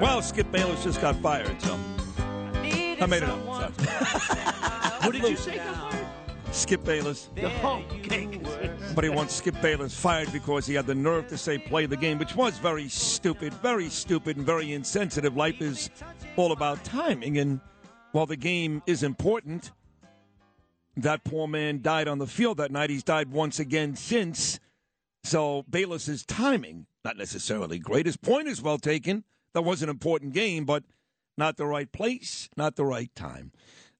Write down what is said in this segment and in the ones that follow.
Well, Skip Bayless just got fired, so I made it up. What did you say? got fired? Skip Bayless. Okay. But he wants Skip Bayless fired because he had the nerve to say play the game, which was very stupid, very stupid, and very insensitive. Life is all about timing. And while the game is important, that poor man died on the field that night. He's died once again since. So Bayless's timing, not necessarily great. His point is well taken. That was an important game, but not the right place, not the right time.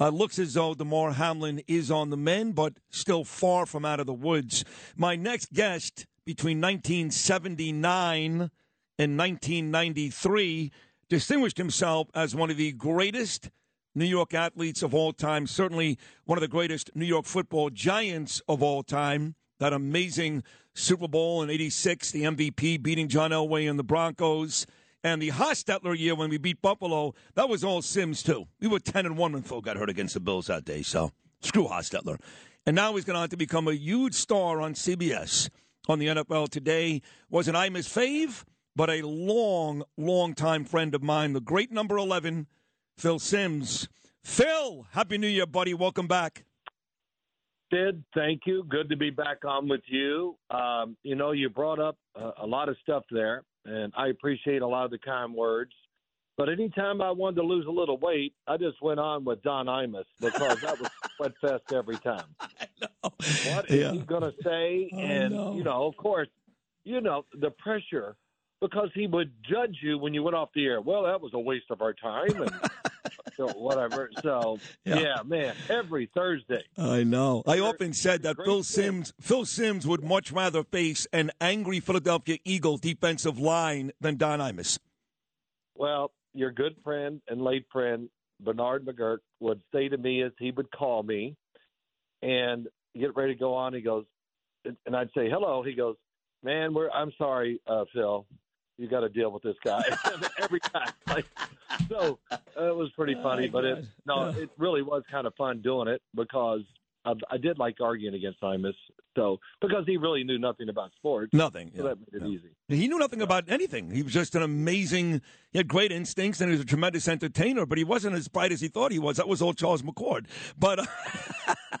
Uh, looks as though Damar Hamlin is on the mend, but still far from out of the woods. My next guest between 1979 and 1993 distinguished himself as one of the greatest New York athletes of all time, certainly one of the greatest New York football giants of all time. That amazing Super Bowl in 86, the MVP beating John Elway and the Broncos. And the Hostetler year when we beat Buffalo, that was all Simms too. We were ten and one when Phil got hurt against the Bills that day. So screw Hostetler. And now he's going to have to become a huge star on CBS on the NFL today. Wasn't I Miss Fave, but a long, long time friend of mine, the great number eleven, Phil Simms. Phil, happy New Year, buddy. Welcome back. Sid, thank you. Good to be back on with you. Um, you know, you brought up a, a lot of stuff there, and I appreciate a lot of the kind words. But anytime I wanted to lose a little weight, I just went on with Don Imus because that was sweat fest every time. What is Yeah. he going to say? Oh, and, no. you know, of course, you know, the pressure because he would judge you when you went off the air. Well, that was a waste of our time and so whatever. So, Yeah. yeah, man, every Thursday. I know. I often said that Phil. Simms Phil Simms would much rather face an angry Philadelphia Eagle defensive line than Don Imus. Well, your good friend and late friend Bernard McGuirk would say to me as he would call me and get ready to go on. He goes, and I'd say hello. He goes, man, we're I'm sorry, uh, Phil. You got to deal with this guy every time. Like, so uh, it was pretty funny, but it no, it really was kind of fun doing it because I, I did like arguing against Imus. So because he really knew nothing about sports, Nothing. so yeah. that made it easy. He knew nothing about anything. He was just an amazing, he had great instincts and he was a tremendous entertainer, but he wasn't as bright as he thought he was. That was old Charles McCord. But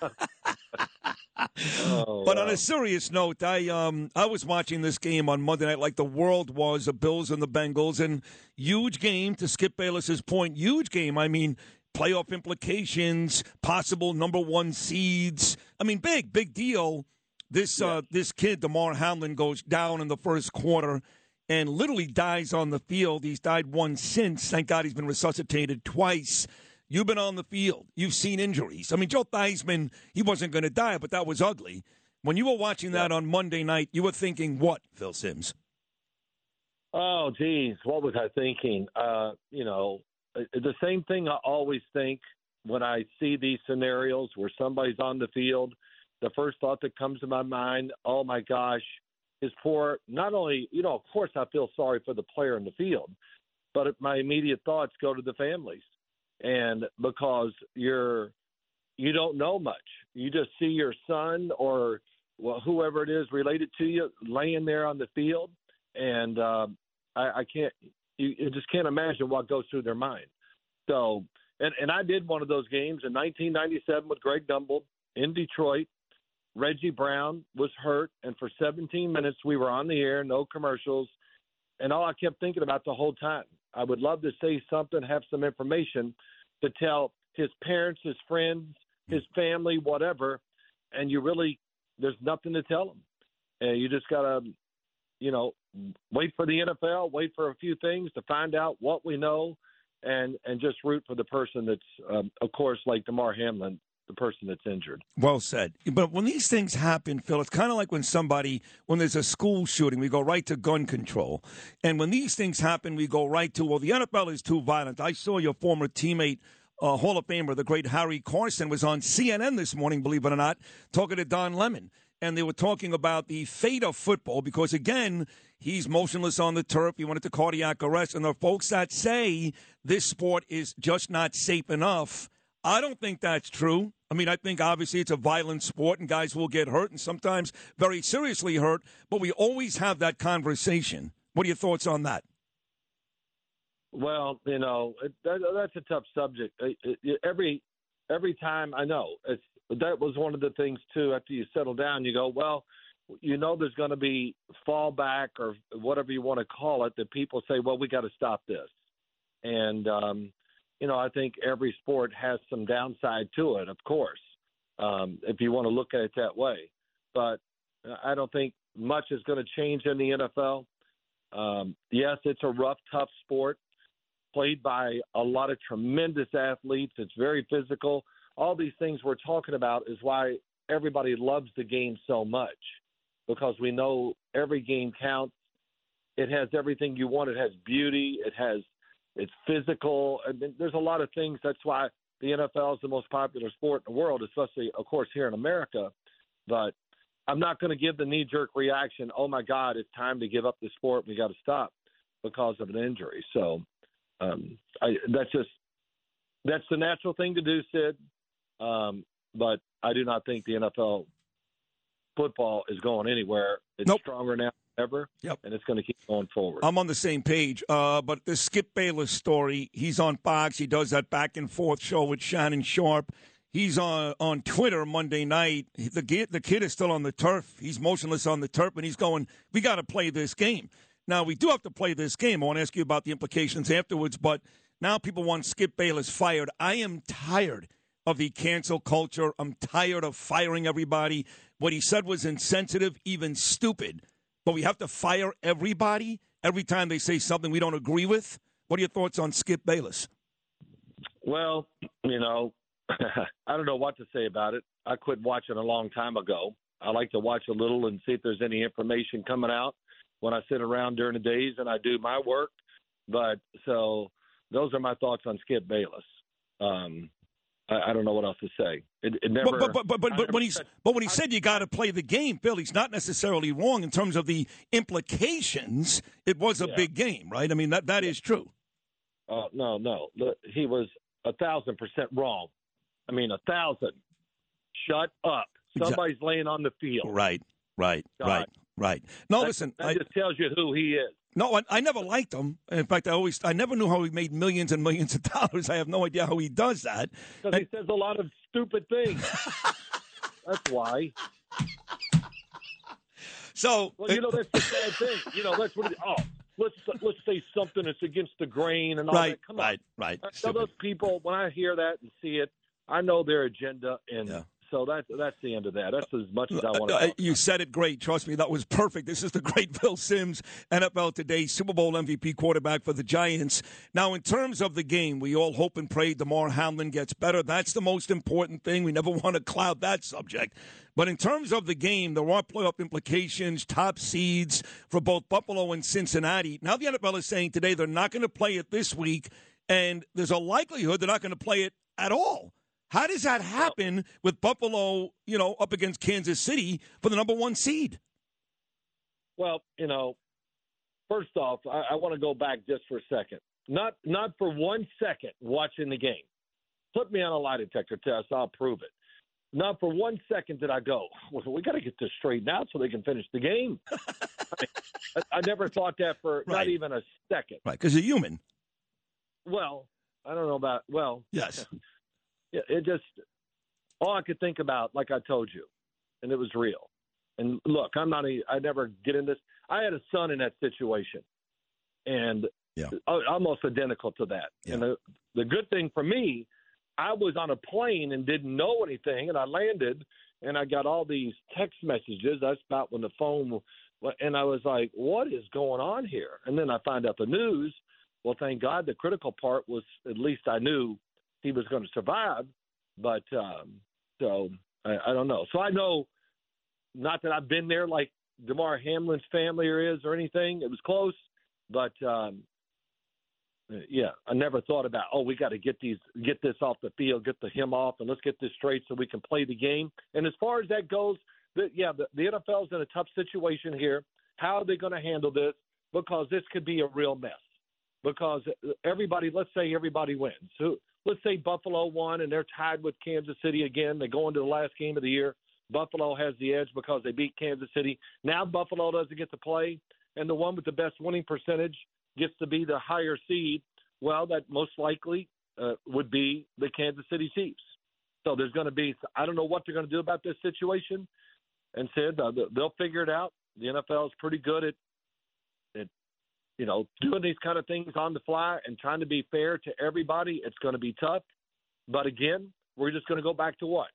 uh, Oh, but on a serious note, I um I was watching this game on Monday night like the world was, the Bills and the Bengals, and huge game to Skip Bayless's point, huge game. I mean, playoff implications, possible number one seeds. I mean, big, big deal. This uh this kid, Damar Hamlin, goes down in the first quarter and literally dies on the field. He's died once since. Thank God he's been resuscitated twice. You've been on the field. You've seen injuries. I mean, Joe Theismann, he wasn't going to die, but that was ugly. When you were watching that on Monday night, you were thinking what, Phil Simms? Oh, geez, what was I thinking? Uh, you know, uh, the same thing I always think when I see these scenarios where somebody's on the field. The first thought that comes to my mind, oh my gosh, is poor. Not only, you know, of course, I feel sorry for the player in the field, but my immediate thoughts go to the families, and because you're, you don't know much. You just see your son or well, whoever it is related to you laying there on the field, and um, I, I can't. You, you just can't imagine what goes through their mind. So, and and I did one of those games in 1997 with Greg Gumbel in Detroit. Reggie Brown was hurt, and for 17 minutes we were on the air, no commercials, and all I kept thinking about the whole time. I would love to say something, have some information to tell his parents, his friends, his family, whatever, and you really there's nothing to tell them, and you just gotta, you know, wait for the NFL, wait for a few things to find out what we know, and and just root for the person that's, um, of course, like Damar Hamlin, the person that's injured. Well said. But when these things happen, Phil, it's kind of like when somebody, when there's a school shooting, we go right to gun control. And when these things happen, we go right to, well, the NFL is too violent. I saw your former teammate, uh, Hall of Famer, the great Harry Carson, was on CNN this morning, believe it or not, talking to Don Lemon. And they were talking about the fate of football because, again, he's motionless on the turf. He went into cardiac arrest. And the folks that say this sport is just not safe enough. I don't think that's true. I mean, I think obviously it's a violent sport and guys will get hurt and sometimes very seriously hurt, but we always have that conversation. What are your thoughts on that? Well, you know that, that's a tough subject. Every every time I know it's that was one of the things too. After you settle down, you go, well, you know, there's going to be fallback or whatever you want to call it. That people say, well, we got to stop this, and um, you know, I think every sport has some downside to it, of course, um, if you want to look at it that way. But I don't think much is going to change in the NFL. Um, yes, it's a rough, tough sport played by a lot of tremendous athletes. It's very physical. All these things we're talking about is why everybody loves the game so much because we know every game counts. It has everything you want. It has beauty. It has it's physical. I mean, there's a lot of things. That's why the NFL is the most popular sport in the world, especially, of course, here in America. But I'm not going to give the knee jerk reaction. Oh my God, it's time to give up the sport. We got to stop because of an injury. So um, I, that's just that's the natural thing to do, Sid. Um, but I do not think the NFL football is going anywhere. It's nope. stronger now ever, yep. and it's going to keep going forward. I'm on the same page. Uh, but the Skip Bayless story, he's on Fox. He does that back and forth show with Shannon Sharpe. He's on on Twitter Monday night. The the kid is still on the turf. He's motionless on the turf, and he's going. We got to play this game. Now we do have to play this game. I want to ask you about the implications afterwards, but now people want Skip Bayless fired. I am tired of the cancel culture. I'm tired of firing everybody. What he said was insensitive, even stupid. But we have to fire everybody every time they say something we don't agree with. What are your thoughts on Skip Bayless? Well, you know, I don't know what to say about it. I quit watching a long time ago. I like to watch a little and see if there's any information coming out when I sit around during the days and I do my work. But so those are my thoughts on Skip Bayless. Um, I, I, don't know what else to say. It, it never. But but but but, but when he's but when he said you got to play the game, Phil, he's not necessarily wrong in terms of the implications. It was a yeah. big game, right? I mean that that is true. Uh, no, no, he was a thousand percent wrong. I mean, a thousand. Shut up. Somebody's laying on the field. Right, right, God. right, right. No, that, listen. That I, just tells you who he is. No, I, I, never liked him. In fact, I always, I never knew how he made millions and millions of dollars. I have no idea how he does that. Because he says a lot of stupid things. that's why. So, well, you know, that's the sad thing. You know, that's what. It, oh, let's let's say something that's against the grain and all right, that. Come on, right, right. So those people, when I hear that and see it, I know their agenda, and yeah. So that's that's the end of that. That's as much as I want to. Uh, you said it great. Trust me, that was perfect. This is the great Phil Simms, NFL Today Super Bowl MVP quarterback for the Giants. Now, in terms of the game, we all hope and pray Damar Hamlin gets better. That's the most important thing. We never want to cloud that subject. But in terms of the game, there are playoff implications, top seeds for both Buffalo and Cincinnati. Now, the NFL is saying today they're not going to play it this week, and there's a likelihood they're not going to play it at all. How does that happen with Buffalo, you know, up against Kansas City for the number one seed? Well, you know, first off, I, I want to go back just for a second. Not not for one second watching the game. Put me on a lie detector test, I'll prove it. Not for one second did I go, well, we got to get this straightened out so they can finish the game. I, I, never thought that for right. not even a second. Right, because you're human. Well, I don't know about, well. Yes. it just all I could think about, like I told you, and it was real. And look, I'm not a, I never get in this. I had a son in that situation, and yeah. almost identical to that. Yeah. And the the good thing for me, I was on a plane and didn't know anything, and I landed, and I got all these text messages. That's about when the phone, and I was like, "What is going on here?" And then I find out the news. Well, thank God, the critical part was at least I knew he was going to survive. But um, so I, I don't know. So I know, not that I've been there like Damar Hamlin's family or is or anything. It was close, but um, yeah, I never thought about. Oh, we got to get these, get this off the field, get the him off, and let's get this straight so we can play the game. And as far as that goes, the, yeah, the, the NFL's in a tough situation here. How are they going to handle this? Because this could be a real mess. Because everybody, let's say everybody wins. Who let's say Buffalo won and they're tied with Kansas City again. They go into the last game of the year. Buffalo has the edge because they beat Kansas City. Now Buffalo doesn't get to play, and the one with the best winning percentage gets to be the higher seed. Well, that most likely uh, would be the Kansas City Chiefs. So there's going to be I don't know what they're going to do about this situation, and said uh, they'll figure it out. The NFL is pretty good at at you know doing these kind of things on the fly and trying to be fair to everybody. It's going to be tough, but again, we're just going to go back to what?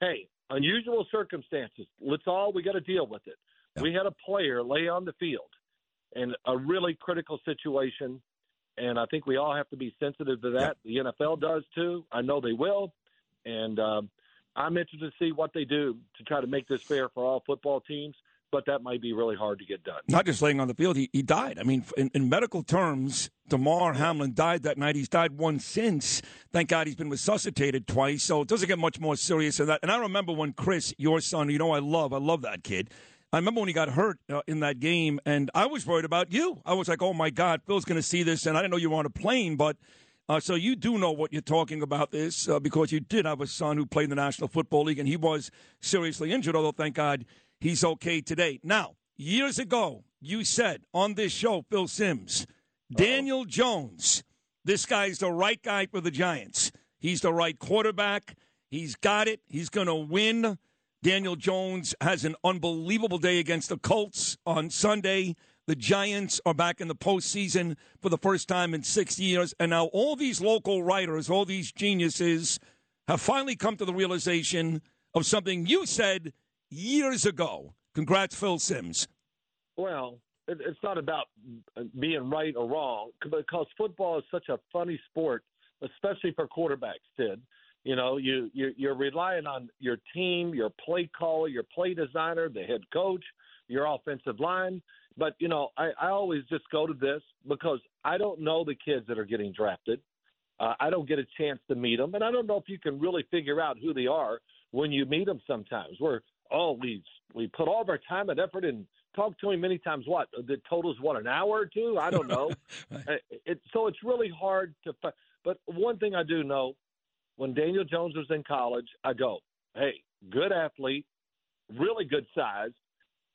Hey, unusual circumstances. Let's all we got to deal with it. Yeah. We had a player lay on the field in a really critical situation, and I think we all have to be sensitive to that. Yeah. The NFL does too. I know they will, and um, I'm interested to see what they do to try to make this fair for all football teams but that might be really hard to get done. Not just laying on the field, he, he died. I mean, in, in medical terms, Damar Hamlin died that night. He's died once since. Thank God he's been resuscitated twice, so it doesn't get much more serious than that. And I remember when Chris, your son, you know I love, I love that kid. I remember when he got hurt uh, in that game, and I was worried about you. I was like, oh my God, Phil's going to see this, and I didn't know you were on a plane, but. Uh, so you do know what you're talking about this uh, because you did have a son who played in the National Football League, and he was seriously injured. Although thank God he's okay today. Now, years ago, you said on this show, Phil Simms, Daniel Jones, this guy's the right guy for the Giants. He's the right quarterback. He's got it. He's going to win. Daniel Jones has an unbelievable day against the Colts on Sunday. The Giants are back in the postseason for the first time in six years. And now all these local writers, all these geniuses, have finally come to the realization of something you said years ago. Congrats, Phil Simms. Well, it's not about being right or wrong because football is such a funny sport, especially for quarterbacks. Sid, you know, you, you you're relying on your team, your play caller, your play designer, the head coach, your offensive line. But you know, I, I always just go to this because I don't know the kids that are getting drafted. Uh, I don't get a chance to meet them, and I don't know if you can really figure out who they are when you meet them. Sometimes we're oh, we we put all of our time and effort and talked to him many times. What the total's what an hour or two? I don't know. right. Uh, it, so it's really hard to. But one thing I do know, when Daniel Jones was in college, I go, hey, good athlete, really good size.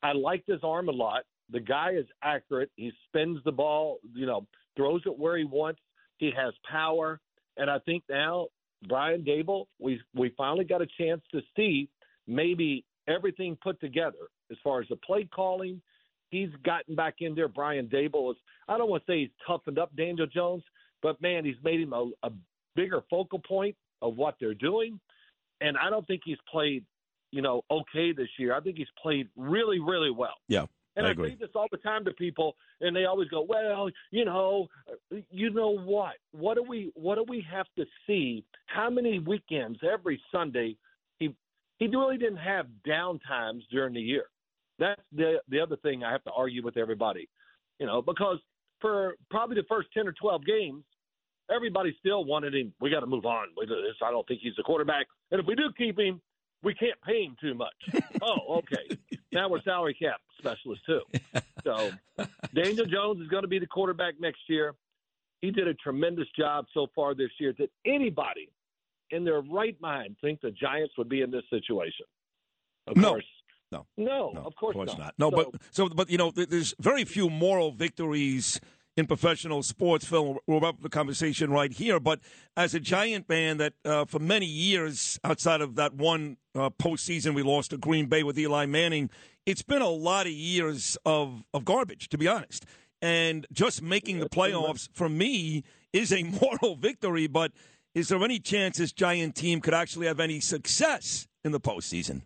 I liked his arm a lot. The guy is accurate. He spins the ball, you know, throws it where he wants. He has power, and I think now Brian Daboll, we we finally got a chance to see maybe everything put together as far as the play calling. He's gotten back in there. Brian Daboll is, I don't want to say he's toughened up Daniel Jones, but man, he's made him a, a bigger focal point of what they're doing. And I don't think he's played, you know, okay this year. I think he's played really, really well. Yeah. And I, I say this all the time to people, and they always go, "Well, you know, you know what? What do we what do we have to see? How many weekends every Sunday he really didn't have down times during the year. That's the the other thing I have to argue with everybody, you know, because for probably the first ten or twelve games, everybody still wanted him. We got to move on this. I don't think he's the quarterback, and if we do keep him, we can't pay him too much. oh, okay. Now we're salary cap specialists too. So Daniel Jones is going to be the quarterback next year. He did a tremendous job so far this year. Did anybody in their right mind think the Giants would be in this situation? Of no. course. No. no. No, of course, of course not. No, so, but so but you know, there's very few moral victories in professional sports. Phil, we'll wrap up the conversation right here. But as a Giant fan that uh, for many years, outside of that one uh, postseason we lost to Green Bay with Eli Manning, it's been a lot of years of of garbage, to be honest. And just making the playoffs for me is a moral victory, but is there any chance this Giant team could actually have any success in the postseason?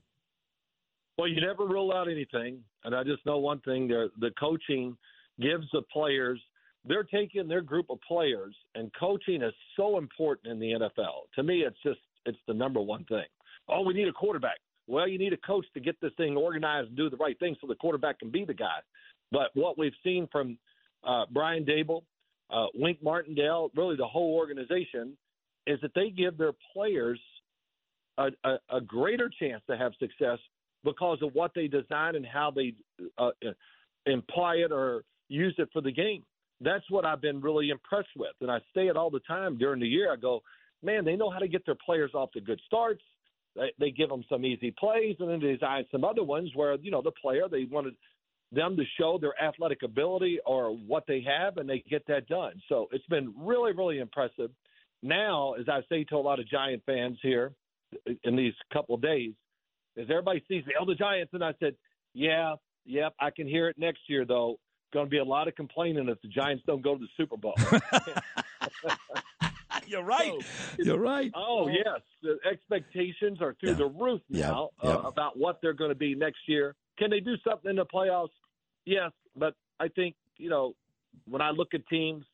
Well, you never rule out anything, and I just know one thing: the coaching gives the players. They're taking their group of players, and coaching is so important in the NFL. To me, it's just it's the number one thing. Oh, we need a quarterback. Well, you need a coach to get this thing organized and do the right thing so the quarterback can be the guy. But what we've seen from uh, Brian Daboll, uh, Wink Martindale, really the whole organization, is that they give their players a, a, a greater chance to have success because of what they design and how they uh, imply it or use it for the game. That's what I've been really impressed with. And I say it all the time during the year. I go, man, they know how to get their players off to good starts. They, they give them some easy plays and then they design some other ones where, you know, the player, they wanted them to show their athletic ability or what they have, and they get that done. So it's been really, really impressive. Now, as I say to a lot of Giant fans here in these couple of days, as everybody sees the elder Giants, and I said, yeah, yep, I can hear it next year though. Going to be a lot of complaining if the Giants don't go to the Super Bowl. You're right. You're right. Oh yes, the expectations are through Yeah. the roof now Yeah. Uh, about what they're going to be next year. Can they do something in the playoffs? Yes, but I think you know when I look at teams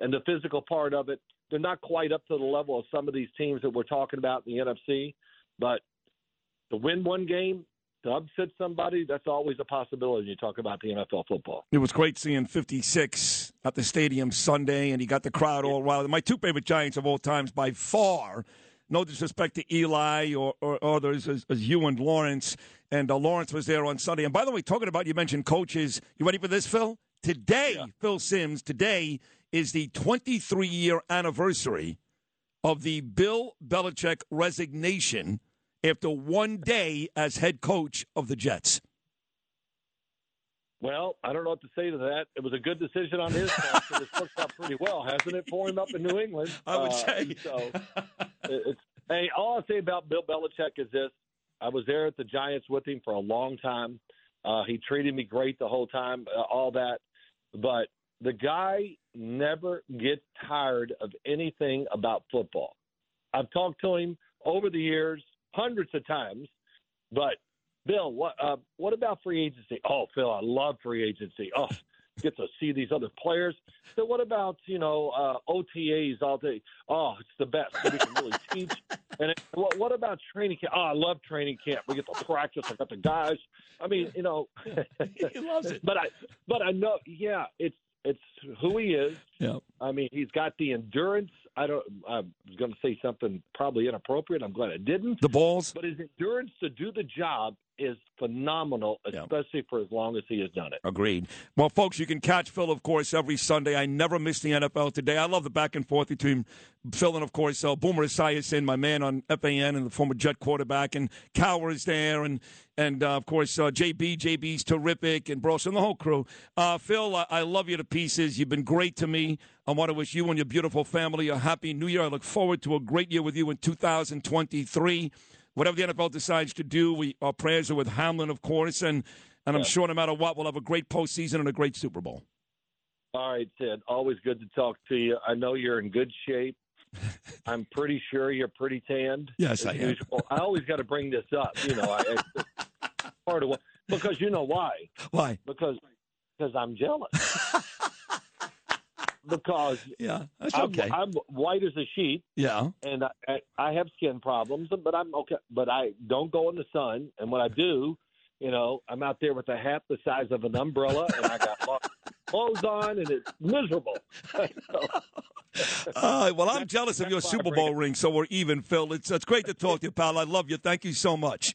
and the physical part of it, they're not quite up to the level of some of these teams that we're talking about in the NFC. But to win one game, to upset somebody, that's always a possibility. when You talk about the NFL football. It was great seeing 56 at the stadium Sunday, and he got the crowd all riled. My two favorite Giants of all times by far. No disrespect to Eli or, or others as, as you and Lawrence. And uh, Lawrence was there on Sunday. And by the way, talking about you mentioned coaches. You ready for this, Phil? Today, Phil Simms, today is the 23 year anniversary of the Bill Belichick resignation after one day as head coach of the Jets. Well, I don't know what to say to that. It was a good decision on his part. It's worked out pretty well, hasn't it, for him up in New England? I would Uh, say. So, it's, hey, all I'll say about Bill Belichick is this: I was there at the Giants with him for a long time. Uh, he treated me great the whole time, uh, all that. But the guy never gets tired of anything about football. I've talked to him over the years hundreds of times, but Bill, what uh, what about free agency? Oh, Phil, I love free agency. Oh, get to see these other players. So what about you know uh, OTAs all day? Oh, it's the best. So we can really teach. And it, what, what about training camp? Oh, I love training camp. We get to practice. I got the guys. I mean, you know, he loves it. but I but I know, yeah, it's it's who he is. Yeah. I mean, he's got the endurance. I don't. I was going to say something probably inappropriate. I'm glad I didn't. The balls. But his endurance to do the job is phenomenal, Yeah. especially for as long as he has done it. Agreed. Well, folks, you can catch Phil, of course, every Sunday. I never miss the NFL today. I love the back and forth between Phil and, of course, uh, Boomer Esiason, my man on FAN and the former Jet quarterback, and Cowher is there, and and uh, of course uh, JB. JB's terrific, and Bros and the whole crew. Uh, Phil, I, I love you to pieces. You've been great to me. I want to wish you and your beautiful family a happy New Year. I look forward to a great year with you in 2023 whatever the NFL decides to do, we our prayers are with Hamlin, of course, and and I'm sure no matter what, we'll have a great postseason and a great Super Bowl. All right, Ted. Always good to talk to you. I know you're in good shape. I'm pretty sure you're pretty tanned. Yes, I am. usual. I always got to bring this up. You know, I, it's part of what because you know why? Why? Because because I'm jealous. because Yeah, that's I'm. I'm white as a sheet. yeah, and I, I, I have skin problems, but I'm okay. But I don't go in the sun, and when I do, you know, I'm out there with a hat the size of an umbrella, and I got lo- clothes on, and it's miserable. So, uh, well, I'm jealous of your that's why I Super Bowl ring, so we're even, Phil. It's it's great to talk to you, pal. I love you. Thank you so much.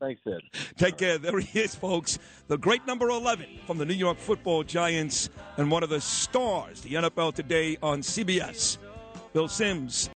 Thanks, Ed. Take care. There he is, folks. The great number 11 from the New York football giants and one of the stars, the NFL today on CBS. Bill Simms.